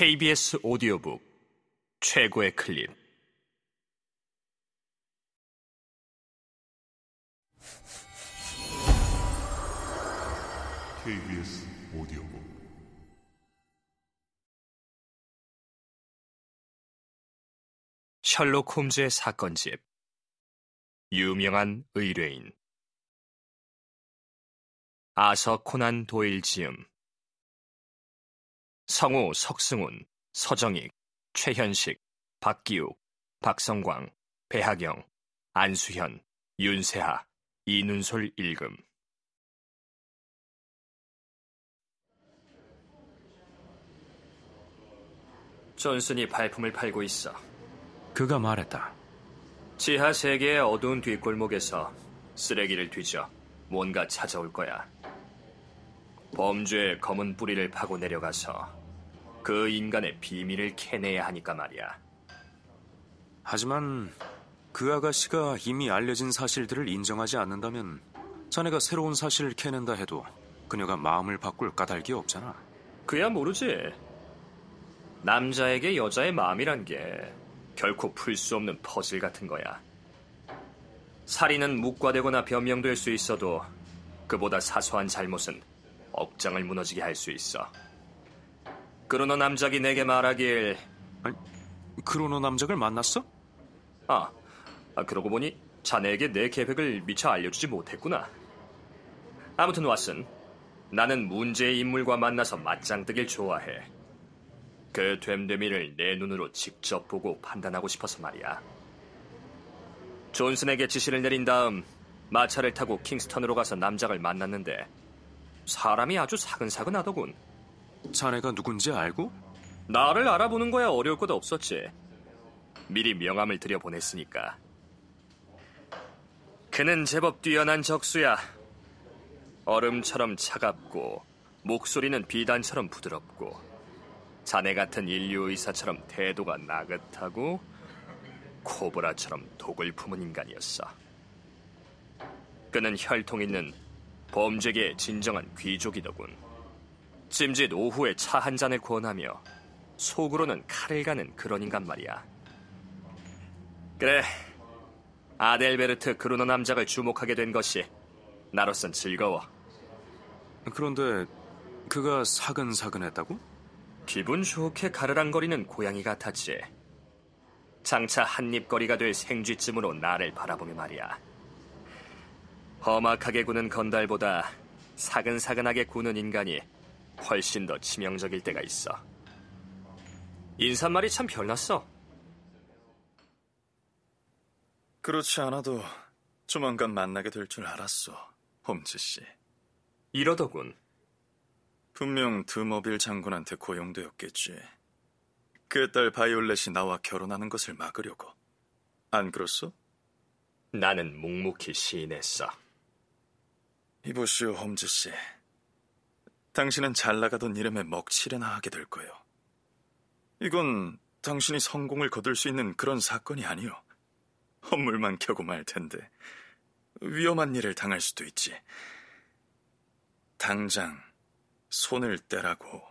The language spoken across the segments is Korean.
KBS 오디오북 최고의 클립 KBS 오디오북. 셜록 홈즈의 사건집. 유명한 의뢰인. 아서 코난 도일 지음 성우 석승훈, 서정익, 최현식, 박기욱, 박성광, 배하경, 안수현, 윤세하, 이눈솔 일금 존슨이 발품을 팔고 있어. 그가 말했다. 지하 세계의 어두운 뒷골목에서 쓰레기를 뒤져 뭔가 찾아올 거야. 범죄의 검은 뿌리를 파고 내려가서 그 인간의 비밀을 캐내야 하니까 말이야. 하지만 그 아가씨가 이미 알려진 사실들을 인정하지 않는다면 자네가 새로운 사실을 캐낸다 해도 그녀가 마음을 바꿀 까닭이 없잖아. 그야 모르지. 남자에게 여자의 마음이란 게 결코 풀 수 없는 퍼즐 같은 거야. 살인은 묵과되거나 변명될 수 있어도 그보다 사소한 잘못은 억장을 무너지게 할 수 있어. 그러너 남작이 내게 말하길 아니, 크로노 남작을 만났어? 아, 아, 그러고 보니 자네에게 내 계획을 미처 알려주지 못했구나. 아무튼 왓슨, 나는 문제의 인물과 만나서 맞짱 뜨길 좋아해. 그 됨됨이를 내 눈으로 직접 보고 판단하고 싶어서 말이야. 존슨에게 지시를 내린 다음 마차를 타고 킹스턴으로 가서 남작을 만났는데 사람이 아주 사근사근하더군. 자네가 누군지 알고? 나를 알아보는 거야 어려울 것도 없었지. 미리 명함을 들여보냈으니까. 그는 제법 뛰어난 적수야. 얼음처럼 차갑고 목소리는 비단처럼 부드럽고 자네 같은 인류 의사처럼 태도가 나긋하고 코브라처럼 독을 품은 인간이었어. 그는 혈통 있는 범죄계의 진정한 귀족이더군. 찜짓 오후에 차 한 잔을 권하며 속으로는 칼을 가는 그런 인간 말이야. 그래, 아델베르트 그루너 남작을 주목하게 된 것이 나로선 즐거워. 그런데 그가 사근사근했다고? 기분 좋게 가르랑거리는 고양이 같았지. 장차 한입거리가 될 생쥐쯤으로 나를 바라보며 말이야. 험악하게 구는 건달보다 사근사근하게 구는 인간이 훨씬 더 치명적일 때가 있어. 인사말이 참 별났어. 그렇지 않아도 조만간 만나게 될 줄 알았어, 홈즈 씨. 이러더군. 분명 드머빌 장군한테 고용되었겠지. 그 딸 바이올렛이 나와 결혼하는 것을 막으려고. 안 그렇소? 나는 묵묵히 시인했어. 이보시오, 홈즈 씨. 당신은 잘 나가던 이름에 먹칠이나 하게 될 거예요. 이건 당신이 성공을 거둘 수 있는 그런 사건이 아니요. 헛물만 켜고 말 텐데 위험한 일을 당할 수도 있지. 당장 손을 떼라고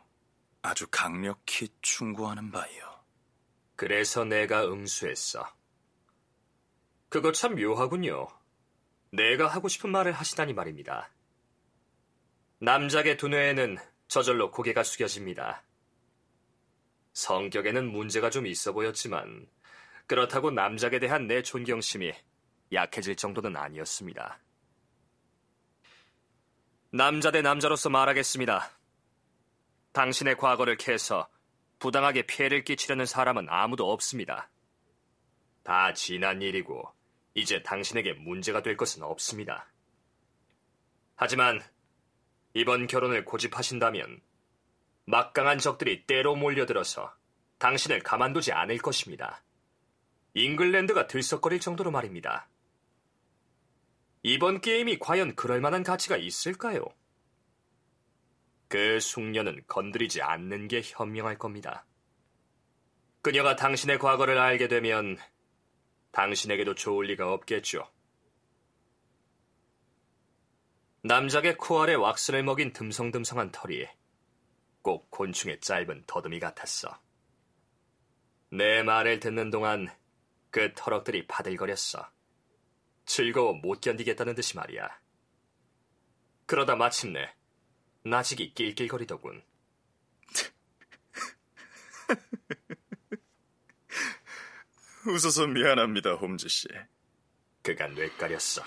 아주 강력히 충고하는 바이요. 그래서 내가 응수했어. 그거 참 묘하군요. 내가 하고 싶은 말을 하시다니 말입니다. 남작의 두뇌에는 저절로 고개가 숙여집니다. 성격에는 문제가 좀 있어 보였지만 그렇다고 남작에 대한 내 존경심이 약해질 정도는 아니었습니다. 남자 대 남자로서 말하겠습니다. 당신의 과거를 캐서 부당하게 피해를 끼치려는 사람은 아무도 없습니다. 다 지난 일이고 이제 당신에게 문제가 될 것은 없습니다. 하지만 이번 결혼을 고집하신다면 막강한 적들이 때로 몰려들어서 당신을 가만두지 않을 것입니다. 잉글랜드가 들썩거릴 정도로 말입니다. 이번 게임이 과연 그럴 만한 가치가 있을까요? 그 숙녀는 건드리지 않는 게 현명할 겁니다. 그녀가 당신의 과거를 알게 되면 당신에게도 좋을 리가 없겠죠. 남작의 코 아래 왁스를 먹인 듬성듬성한 털이 꼭 곤충의 짧은 더듬이 같았어. 내 말을 듣는 동안 그 터럭들이 바들거렸어. 즐거워 못 견디겠다는 듯이 말이야. 그러다 마침내 나직이 낄낄거리더군. 웃어서 미안합니다, 홈즈 씨. 그가 뇌까렸어.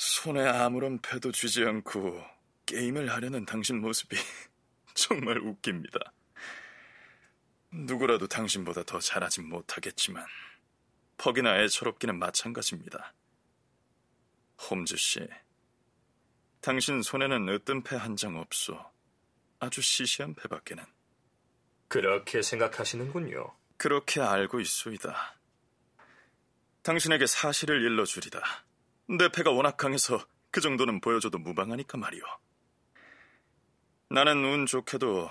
손에 아무런 패도 쥐지 않고 게임을 하려는 당신 모습이 정말 웃깁니다. 누구라도 당신보다 더 잘하진 못하겠지만 퍽이나 애처롭기는 마찬가지입니다. 홈즈 씨, 당신 손에는 으뜸 패 한 장 없소. 아주 시시한 패밖에는. 그렇게 생각하시는군요. 그렇게 알고 있소이다. 당신에게 사실을 일러주리다. 내 패가 워낙 강해서 그 정도는 보여줘도 무방하니까 말이오. 나는 운 좋게도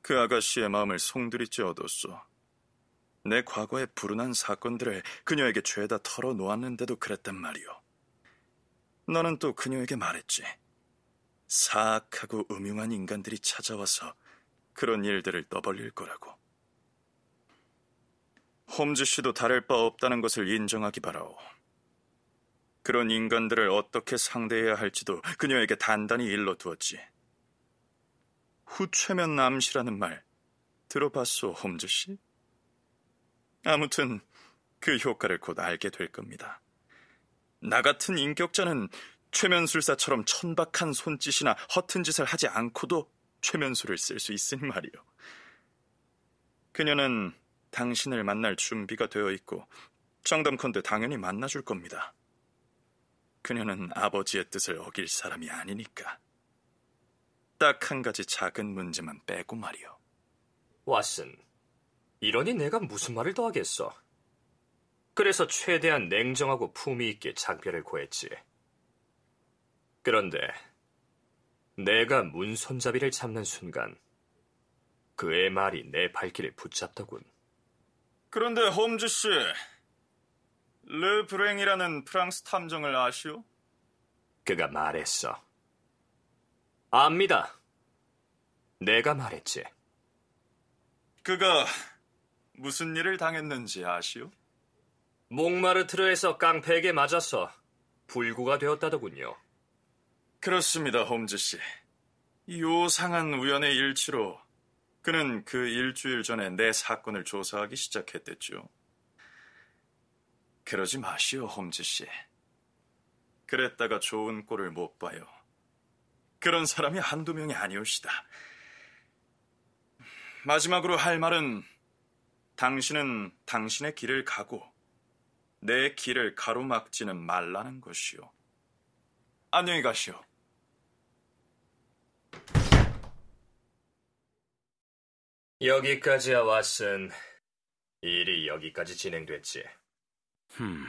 그 아가씨의 마음을 송두리째 얻었소. 내 과거의 불운한 사건들을 그녀에게 죄다 털어놓았는데도 그랬단 말이오. 너는 또 그녀에게 말했지. 사악하고 음흉한 인간들이 찾아와서 그런 일들을 떠벌릴 거라고. 홈즈 씨도 다를 바 없다는 것을 인정하기 바라오. 그런 인간들을 어떻게 상대해야 할지도 그녀에게 단단히 일러두었지. 후최면 남시라는 말 들어봤소, 홈즈 씨? 아무튼 그 효과를 곧 알게 될 겁니다. 나 같은 인격자는 최면술사처럼 천박한 손짓이나 허튼 짓을 하지 않고도 최면술을 쓸 수 있으니 말이오. 그녀는 당신을 만날 준비가 되어 있고 정담컨대 당연히 만나줄 겁니다. 그녀는 아버지의 뜻을 어길 사람이 아니니까. 딱 한 가지 작은 문제만 빼고 말이오. 왓슨, 이러니 내가 무슨 말을 더 하겠어. 그래서 최대한 냉정하고 품위 있게 작별을 고했지. 그런데 내가 문 손잡이를 잡는 순간 그의 말이 내 발길을 붙잡더군. 그런데 홈즈 씨, 르 브랭이라는 프랑스 탐정을 아시오? 그가 말했어. 압니다. 내가 말했지. 그가 무슨 일을 당했는지 아시오? 몽마르트르에서 깡패에게 맞아서 불구가 되었다더군요. 그렇습니다, 홈즈 씨. 요상한 우연의 일치로 그는 그 일주일 전에 내 사건을 조사하기 시작했댔죠. 그러지 마시오, 홈즈 씨. 그랬다가 좋은 꼴을 못 봐요. 그런 사람이 한두 명이 아니오시다. 마지막으로 할 말은 당신은 당신의 길을 가고 내 길을 가로막지는 말라는 것이오. 안녕히 가시오. 여기까지야 왓슨. 일이 여기까지 진행됐지. 흠,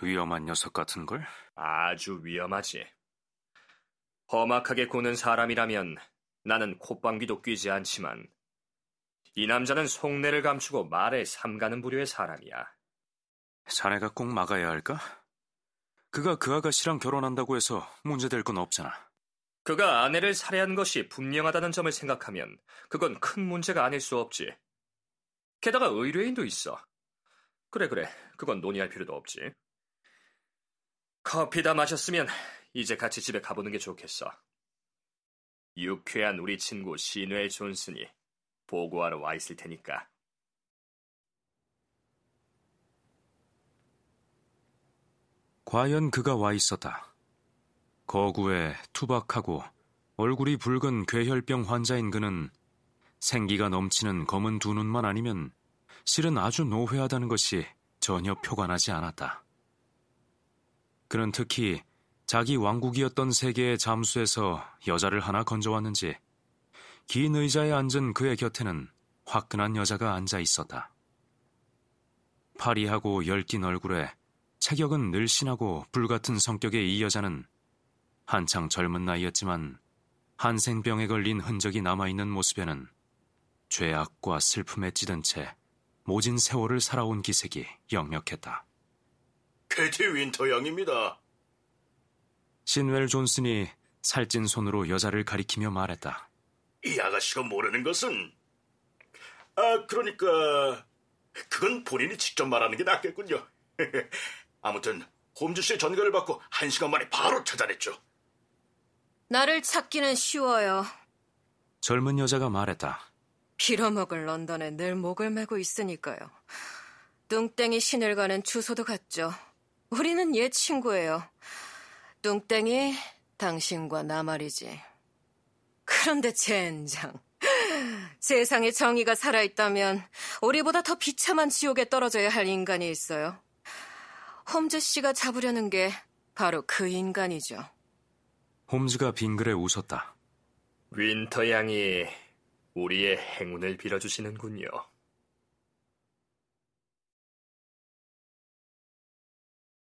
위험한 녀석 같은걸? 아주 위험하지. 험악하게 구는 사람이라면 나는 콧방귀도 뀌지 않지만 이 남자는 속내를 감추고 말에 삼가는 부류의 사람이야. 자네가 꼭 막아야 할까? 그가 그 아가씨랑 결혼한다고 해서 문제될 건 없잖아. 그가 아내를 살해한 것이 분명하다는 점을 생각하면 그건 큰 문제가 아닐 수 없지. 게다가 의뢰인도 있어. 그래 그래 그건 논의할 필요도 없지. 커피 다 마셨으면 이제 같이 집에 가보는 게 좋겠어. 유쾌한 우리 친구 시뇌 존슨이 보고하러 와 있을 테니까. 과연 그가 와 있었다. 거구에 투박하고 얼굴이 붉은 괴혈병 환자인 그는 생기가 넘치는 검은 두 눈만 아니면 실은 아주 노회하다는 것이 전혀 표관하지 않았다. 그는 특히 자기 왕국이었던 세계의 잠수에서 여자를 하나 건져왔는지 긴 의자에 앉은 그의 곁에는 화끈한 여자가 앉아 있었다. 파리하고 열띤 얼굴에 체격은 늘씬하고 불같은 성격의 이 여자는 한창 젊은 나이였지만 한생병에 걸린 흔적이 남아있는 모습에는 죄악과 슬픔에 찌든 채 모진 세월을 살아온 기색이 역력했다. 캐티 윈터 양입니다. 신웰 존슨이 살찐 손으로 여자를 가리키며 말했다. 이 아가씨가 모르는 것은 아 그러니까 그건 본인이 직접 말하는 게 낫겠군요. 아무튼 홈즈 씨의 전갈을 받고 한 시간 만에 바로 찾아냈죠. 나를 찾기는 쉬워요. 젊은 여자가 말했다. 빌어먹을 런던에 늘 목을 메고 있으니까요. 뚱땡이 신을 가는 주소도 같죠. 우리는 옛 친구예요. 뚱땡이 당신과 나 말이지. 그런데 젠장. 세상에 정의가 살아있다면 우리보다 더 비참한 지옥에 떨어져야 할 인간이 있어요. 홈즈 씨가 잡으려는 게 바로 그 인간이죠. 홈즈가 빙그레 웃었다. 윈터 양이 우리의 행운을 빌어주시는군요.